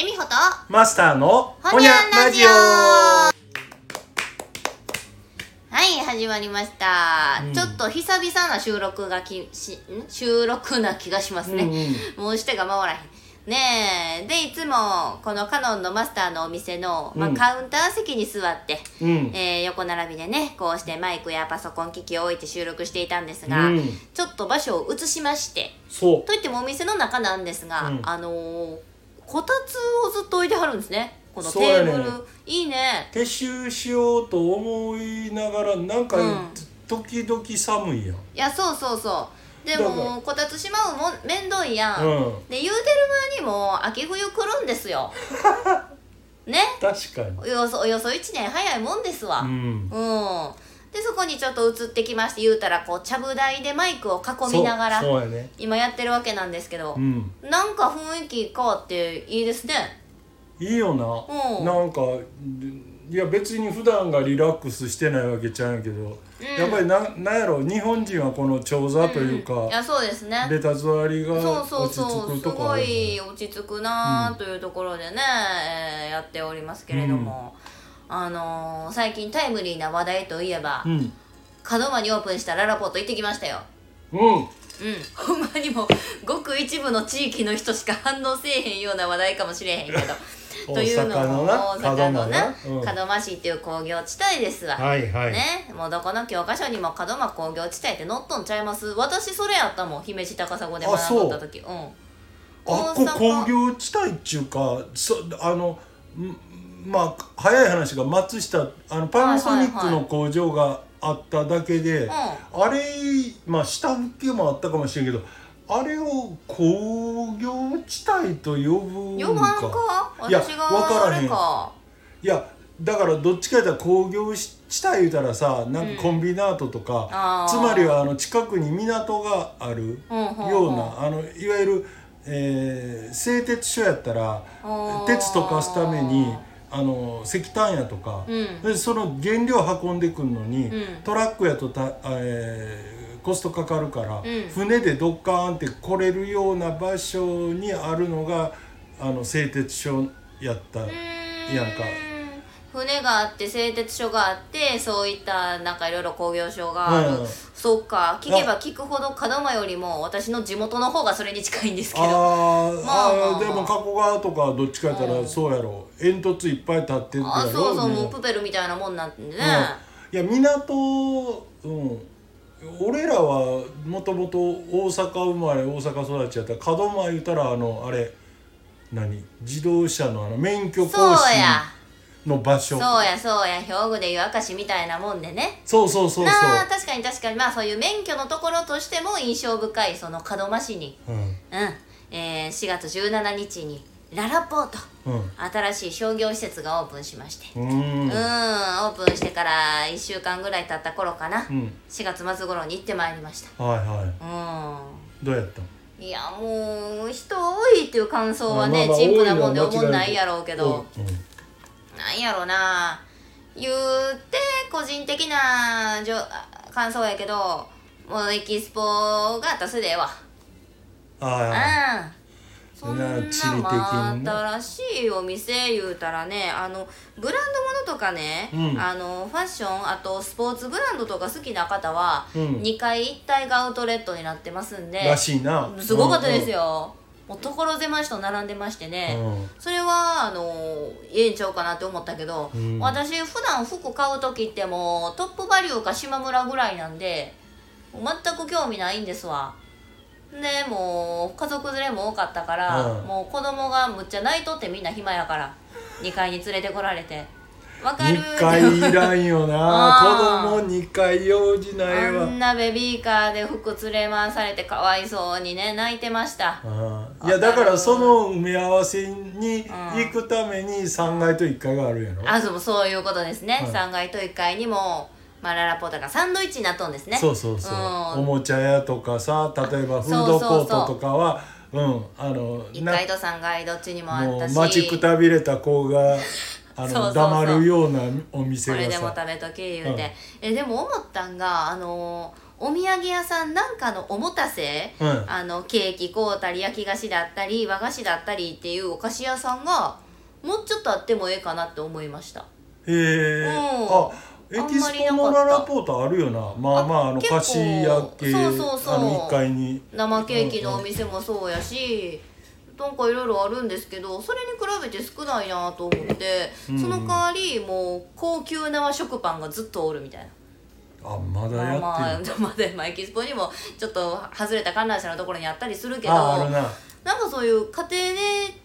えみほとマスターのほにゃんラジオ。はい始まりました、うん。ちょっと久々な収録がきしん？収録な気がしますね、うんもうしてが回らへん。ねえ。でいつもこのカノンのマスターのお店の、まあうん。カウンター席に座って、うん。えー横並びでねこうしてマイクやパソコン機器を置いて収録していたんですが、うん。ちょっと場所を移しましてそといってもお店の中なんですが、うん。あのーこたつをずっと置いてはるんですね。このテーブル、いいね。う撤収しようと思いながらなんか、うん。時々寒いやん。いやそうそうそう。でもこたつしまうもん面倒いやん、うん。で言うてる間にも秋冬来るんですよ。ね。確かに。およそおよそ1年早いもんですわ。うん。うんでそこにちょっと移ってきまして言うたらこうちゃぶ台でマイクを囲みながらそうそうやね。今やってるわけなんですけど、うん。なんか雰囲気変わっていいですね。いいよな、うん。なんかいや別に普段がリラックスしてないわけちゃうんやけど、やっぱりななんやろ日本人はこの長座というか、ん。いやそうですね。レタ座りがそうそう落ち着そうすくとかごい落ち着くなあというところでね、えーやっておりますけれども、あのー最近タイムリーな話題といえば、うん。門真にオープンしたララポート行ってきましたよ。うん。うん。ほんまにもごく一部の地域の人しか反応せえへんような話題かもしれへんけど。というのも大阪のな門真市っていう工業地帯ですわ、はいはい、ね。もうどこの教科書にも門真工業地帯って載っとんちゃいます。私それやったもん姫路高砂で学んどった時。う。ん。あっこ工業地帯っちゅうかそあのんまあ早い話が松下あのパナソニックの工場があっただけで、あれまあ下請けもあったかもしれんけどあれを工業地帯と呼ぶん呼ばんか？いや私がわからへん。いやだからどっちか言ったら工業地帯言うたらさなんかコンビナートとか、あー。つまりはあの近くに港があるうんうんうん。ようなあのいわゆる、えー製鉄所やったら鉄とかすためにあの石炭やとか、うん。でその原料運んでくるのに、うん。トラックやとた、えーコストかかるから、ん。船でドッカーンって来れるような場所にあるのがあの製鉄所やった。やんか船があって製鉄所があってそういったなんかいろいろ工業所がある、うんそうか。聞けば聞くほど門真よりも私の地元の方がそれに近いんですけど。あー、まあまあまあ。でも加古川とかどっちかやったらそうやろ。煙突いっぱい立ってるやろあそうそうもうねプペルみたいなもんなんでね、い。や港うん。俺らはもともと大阪生まれ大阪育ちやったら門真言うたらあのあれ何？自動車のあの免許そう更新やの場所。そうやそうや。兵庫でいう明石みたいなもんでね。そうそうそうそう。なあ確かに確かに。まあそういう免許のところとしても印象深いその門真市に。うん。うん、えー、4月17日にララポート。うん。新しい商業施設がオープンしまして。うーん。うんオープンしてから1週間ぐらい経った頃かな、うん。4月末頃に行ってまいりました。はいはういどうやった？んいやもう人多いっていう感想はねあまあまあ陳腐なもんで多いのは間違い思んないやろうけど。うんなんやろな。言うて個人的なじょ感想やけどもうエキスポがあったらそれでええわ。あうん。そんな新しいお店言うたらねあのブランド物とかね、うん。あのファッションあとスポーツブランドとか好きな方は、うん。2階一体がアウトレットになってますんであらしいな。すごかったですよ、もう所狭しと並んでましてね、うん。それはあのええんちゃうかなって思ったけど、うん。私普段服買う時ってもうトップバリューか島村ぐらいなんで全く興味ないんですわ。でもう家族連れも多かったから、うん。もう子供がむっちゃ泣いとってみんな暇やから2階に連れてこられてわかる。2回いらんよな。子供2回用事ないわ。あんなベビーカーで服連れ回されてかわいそうにね泣いてました。いやだからその埋め合わせに行くために3階と1階があるやろ。あそうそういうことですね、はい。3階と1階にも、まあ、ララポートがサンドイッチになっとんですね。そうそうそう、うん。おもちゃ屋とかさ例えばフードコートとかはうんあの1な階と3階どっちにもあったし。待ちくたびれた子があのそうそうそう。黙るようなお店これでも食べとけ言うて、えでも思ったんがあのーお土産屋さんなんかのおもたせ、うん。あのケーキ買うたり焼き菓子だったり和菓子だったりっていうお菓子屋さんがもうちょっとあってもええかなって思いました。へえ、うん。あエキスポのララポートあるよな。まあまああの結構菓子屋系そうそうそう。あの1階に。生ケーキのお店もそうやし、なんかいろいろあるんですけどそれに比べて少ないなと思って、うん。その代わりもう高級な和食パンがずっとおるみたいな。あまだやってる、まあまだまあエキスポにもちょっと外れた観覧車のところにあったりするけどな。なんかそういう家庭で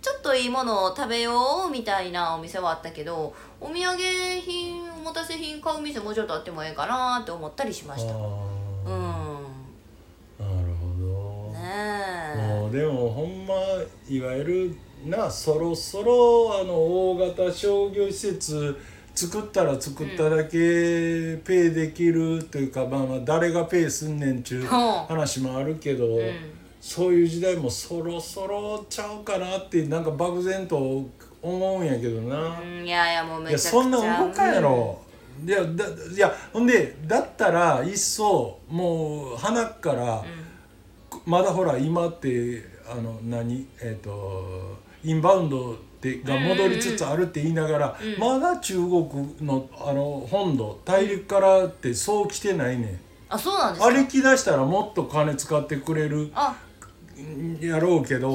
ちょっといいものを食べようみたいなお店はあったけどお土産品おもたせ品買う店もうちょっとあってもええかなって思ったりしました。あうんーなるほど、ねでもほんまいわゆるなそろそろあの大型商業施設作ったら作っただけペイできるというか、まあまあ誰がペイすんねんちゅう話もあるけど、うん。そういう時代もそろそろちゃうかなってなんか漠然と思うんやけどな。うんいやいやもうめちゃくちゃ。そんな動かんやろ、いやだいやほんでだったらいっそもう鼻から、まだほら今ってあの何？えっ、とインバウンドってが戻りつつあるって言いながら、まだ中国のあの本土大陸からってそう来てないねん。あそうなんですか？あれ来だしたらもっと金使ってくれるあ。やろうけど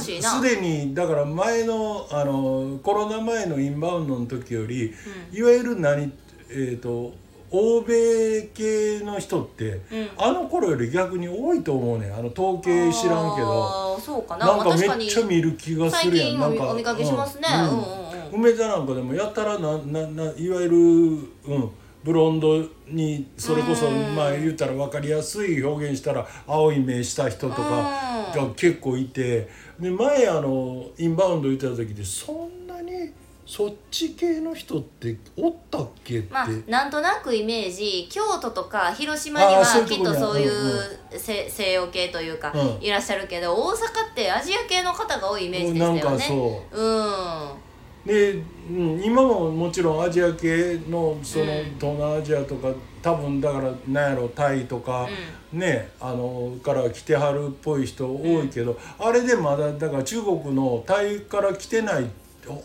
すでにだから前のあのコロナ前のインバウンドの時より、いわゆる何？えっ、と欧米系の人って、うん。あの頃より逆に多いと思うねん。あの統計知らんけど。そうか。ななんかめっちゃ見る気がするやん。なんかお見かけしますね。うん。うんうんうん。梅田なんかでもやたらななないわゆる、うん、ブロンドにそれこそうん。まあ言ったら分かりやすい表現したら青い目した人とかが結構いて。で前あのインバウンド行った時でそんなにそっち系の人っておったっけって、まあなんとなくイメージ京都とか広島にはきっとそういう西洋系というかうん。いらっしゃるけど大阪ってアジア系の方が多いイメージでしたよね。なんかそう。うん。で、うん、今ももちろんアジア系のそのうん。東南アジアとか多分だからなんやろタイとか、ねあのから来てはるっぽい人多いけど、あれでまだだから中国のタイから来てない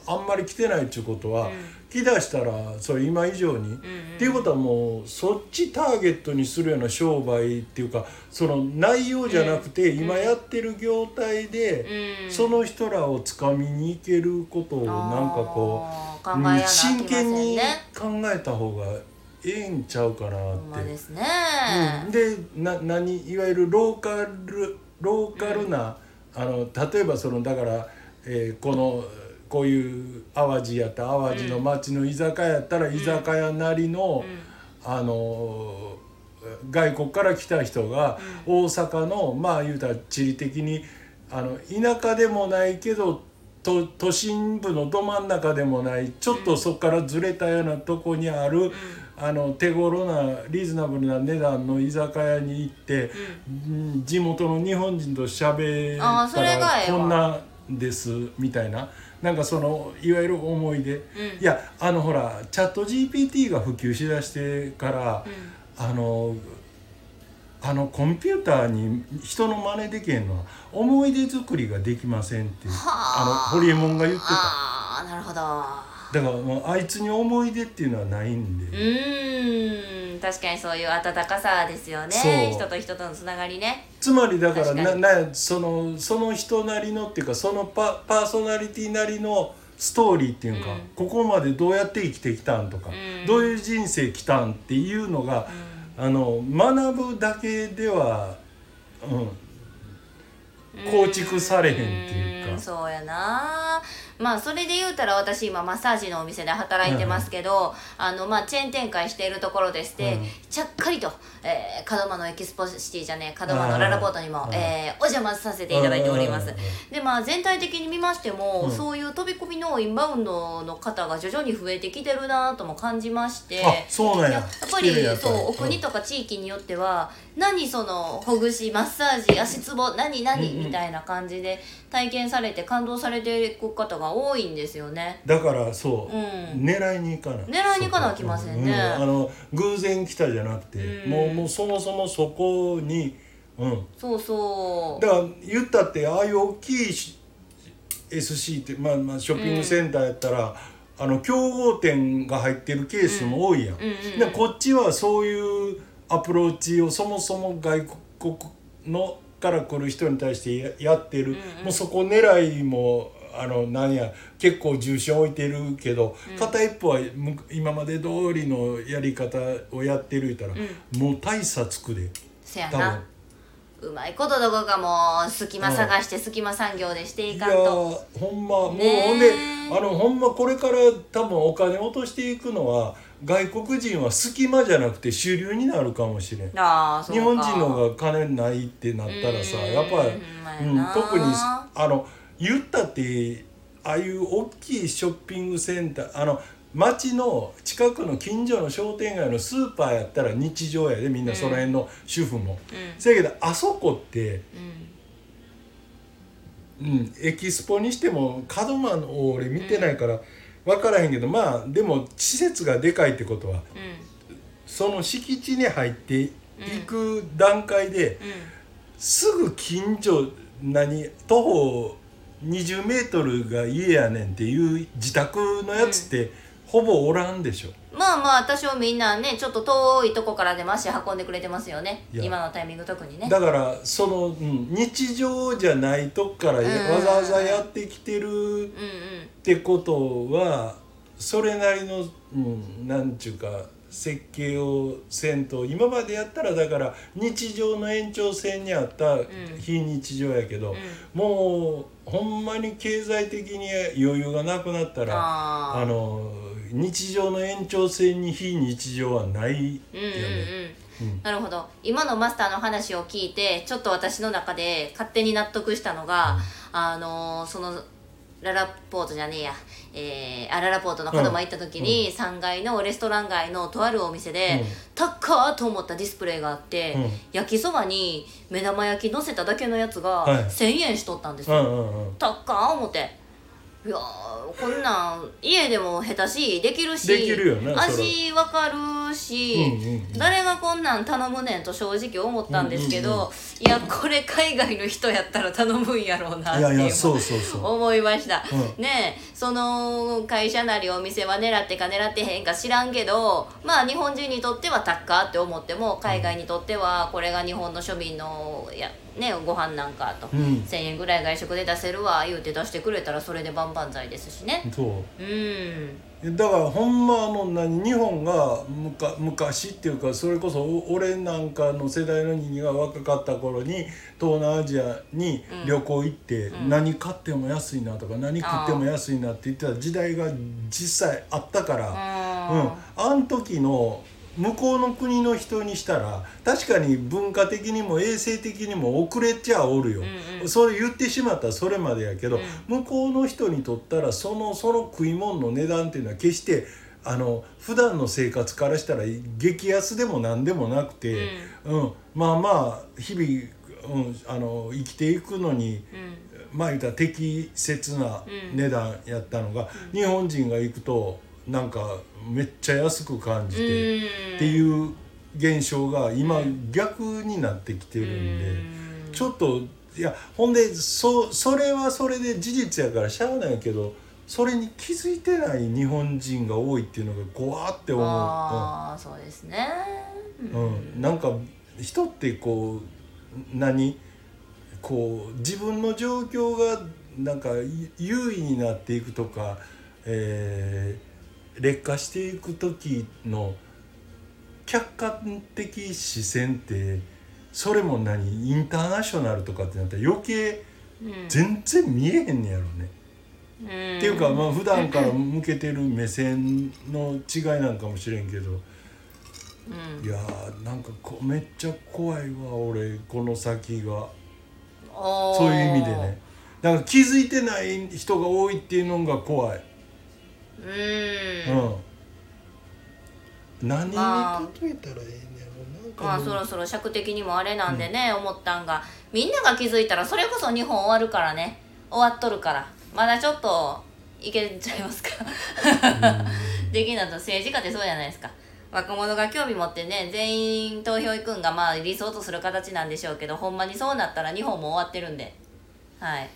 あんまり来てないっていうことは、来だしたらそれ今以上に、っていうことはもうそっちターゲットにするような商売っていうかその内容じゃなくて、今やってる業態で。うんその人らをつかみに行けることをなんかこう、あー考えやなうんあきません真剣にね考えた方がええんちゃうかなって。まですね。うん、でな何いわゆるローカルローカルな、あの例えばそのだから、えーこのこういう淡路やったら淡路の町の居酒屋やったら居酒屋なりの、あの外国から来た人が大阪のまあ言うたら地理的にあの田舎でもないけど都都心部のど真ん中でもないちょっとそこからずれたようなとこにある、あの手頃なリーズナブルな値段の居酒屋に行って、うん。地元の日本人と喋ったらこんなですみたいななんかそのいわゆる思い出、いやあのほらチャット GPT が普及しだしてから、あのあのコンピューターに人の真似できへんのは思い出作りができませんってあ。のホリエモンが言ってた。なるほどだからもうあいつに思い出っていうのはないんで、うーん。確かにそういう温かさですよね。人と人とのつながりね。つまりだからななそのその人なりのっていうかそのパパーソナリティなりのストーリーっていうか、うん。ここまでどうやって生きてきたんとか、うん。どういう人生来たんっていうのが、あの学ぶだけでは、うん、構築されへんっていうか。ん。そうやなまあそれで言うたら私今マッサージのお店で働いてますけど、あのまあチェーン展開しているところでして、うん。ちゃっかりと、えー、門真のエキスポシティじゃねえ門真のララポートにも、うん。えーお邪魔させていただいております、うんでまあ全体的に見ましても、うん。そういう飛び込みのインバウンドの方が徐々に増えてきてるなとも感じましてあそうや。っぱりそうお国とか地域によっては、何そのほぐしマッサージ足つぼ何何、うんうん。みたいな感じで体験されて感動されていく方がが多いんですよね。だからそう、うん。狙いに行かな。い狙いに行かなきませんね。う。ん。あの偶然来たじゃなくて、うん。もうもうそもそもそこにうん。そうそう。だから言ったってああいう大きいし SC って、まあ、まあショッピングセンターやったら、あの競合店が入ってるケースも多いやん、うんうんうん。でこっちはそういうアプローチをそもそも外国のから来る人に対してややってる、んうん。もうそこ狙いもあのなんや結構重心置いてるけど、片一方はむ今まで通りのやり方をやってる言ったら、もう大差つくで。多せやな。分。うまいことどこかもう隙間探して隙間産業でしていいやかんと。ーほんまもうほんであのほんまこれから多分お金落としていくのは外国人は隙間じゃなくて主流になるかもしれん。日本人の方が金ないってなったらさうんやっぱり、うん特にあの言ったってああいう大きいショッピングセンターあの町の近くの近所の商店街のスーパーやったら日常やでみんなその辺の主婦も。うん。せやけどあそこってうん。うん、エキスポにしても門真を俺見てないから分からへんけど、まあでも施設がでかいってことはうん。その敷地に入っていく段階で、うんすぐ近所何徒歩20メートルが家やねんっていう自宅のやつってほぼおらんでしょ。まあまあ多少みんなねちょっと遠いとこからでも足運んでくれてますよね。いや。今のタイミング特にね。だからその、うん、日常じゃないとこからやうん。わざわざやってきてるうんうん。ってことはそれなりの、うん、なんちゅうか設計をせんと今までやったらだから日常の延長線にあった非日常やけど、もうほんまに経済的に余裕がなくなったらあー。あの日常の延長線に非日常はないよね。うんうんうん。うん。なるほど。今のマスターの話を聞いてちょっと私の中で勝手に納得したのが、あのーそのララポートじゃねえや、えー、あララポートの門真行った時に、3階のレストラン街のとあるお店で、うん。高っと思ったディスプレイがあって、うん。焼きそばに目玉焼き乗せただけのやつがはい。1,000円しとったんですよ、うんうんうん。高っ思っていやーこんなん家でも下手しできるしできるよね味わかるし、うんうんうん。誰がこんなん頼むねんと正直思ったんですけど、いやこれ海外の人やったら頼むんやろうなって。思いました、うん。ねえその会社なりお店は狙ってか狙ってへんか知らんけどまあ日本人にとっては高って思っても海外にとってはこれが日本の庶民のや、ね、ご飯なんかと、うん。1,000円ぐらい外食で出せるわ言うて出してくれたらそれで万々歳ですしね。そう。うんだからほんまあの何日本がむか昔っていうかそれこそお俺なんかの世代の人間が若かった頃に東南アジアに旅行行って、何買っても安いなとか何食っても安いなって言ってた時代が実際あったから、うん、あん時の向こうの国の人にしたら確かに文化的にも衛生的にも遅れちゃおるよ、うんうん。それ言ってしまったらそれまでやけど、向こうの人にとったらそのその食い物の値段っていうのは決してあの普段の生活からしたら激安でも何でもなくて、うん。まあまあ日々、うん、あの生きていくのに、まあ言ったら適切な値段やったのが、日本人が行くとなんかめっちゃ安く感じて、っていう現象が今逆になってきてるんで、ちょっといやほんでそそれはそれで事実やからしゃあないけどそれに気づいてない日本人が多いっていうのが怖って思う。ああそうですね。うん。うん、なんか人ってこう何？こう自分の状況がなんかい優位になっていくとか、えー劣化していく時の客観的視線ってそれも何？インターナショナルとかってなったら余計うん。全然見えへんねやろね。うん。っていうかまあ普段から向けてる目線の違いなんかもしれんけど。うん。いやーなんかこめっちゃ怖いわ俺この先が。そういう意味でね。だから気づいてない人が多いっていうのが怖い、うん。何に例えまあたらええねう。なんかまあそろそろ尺的にもあれなんでね、思ったんが。みんなが気づいたらそれこそ日本終わるからね。終わっとるから。まだちょっといけちゃいますか。できないと政治家ってそうじゃないですか。若者が興味持ってね全員投票行くんがまあ理想とする形なんでしょうけどほんまにそうなったら日本も終わってるんで。はい。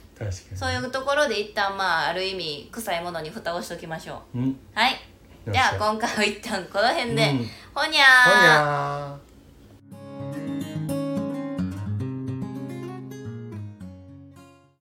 そういうところで一旦まあある意味臭いものに蓋をしときましょう、はい。では今回は一旦この辺で、ほにゃー。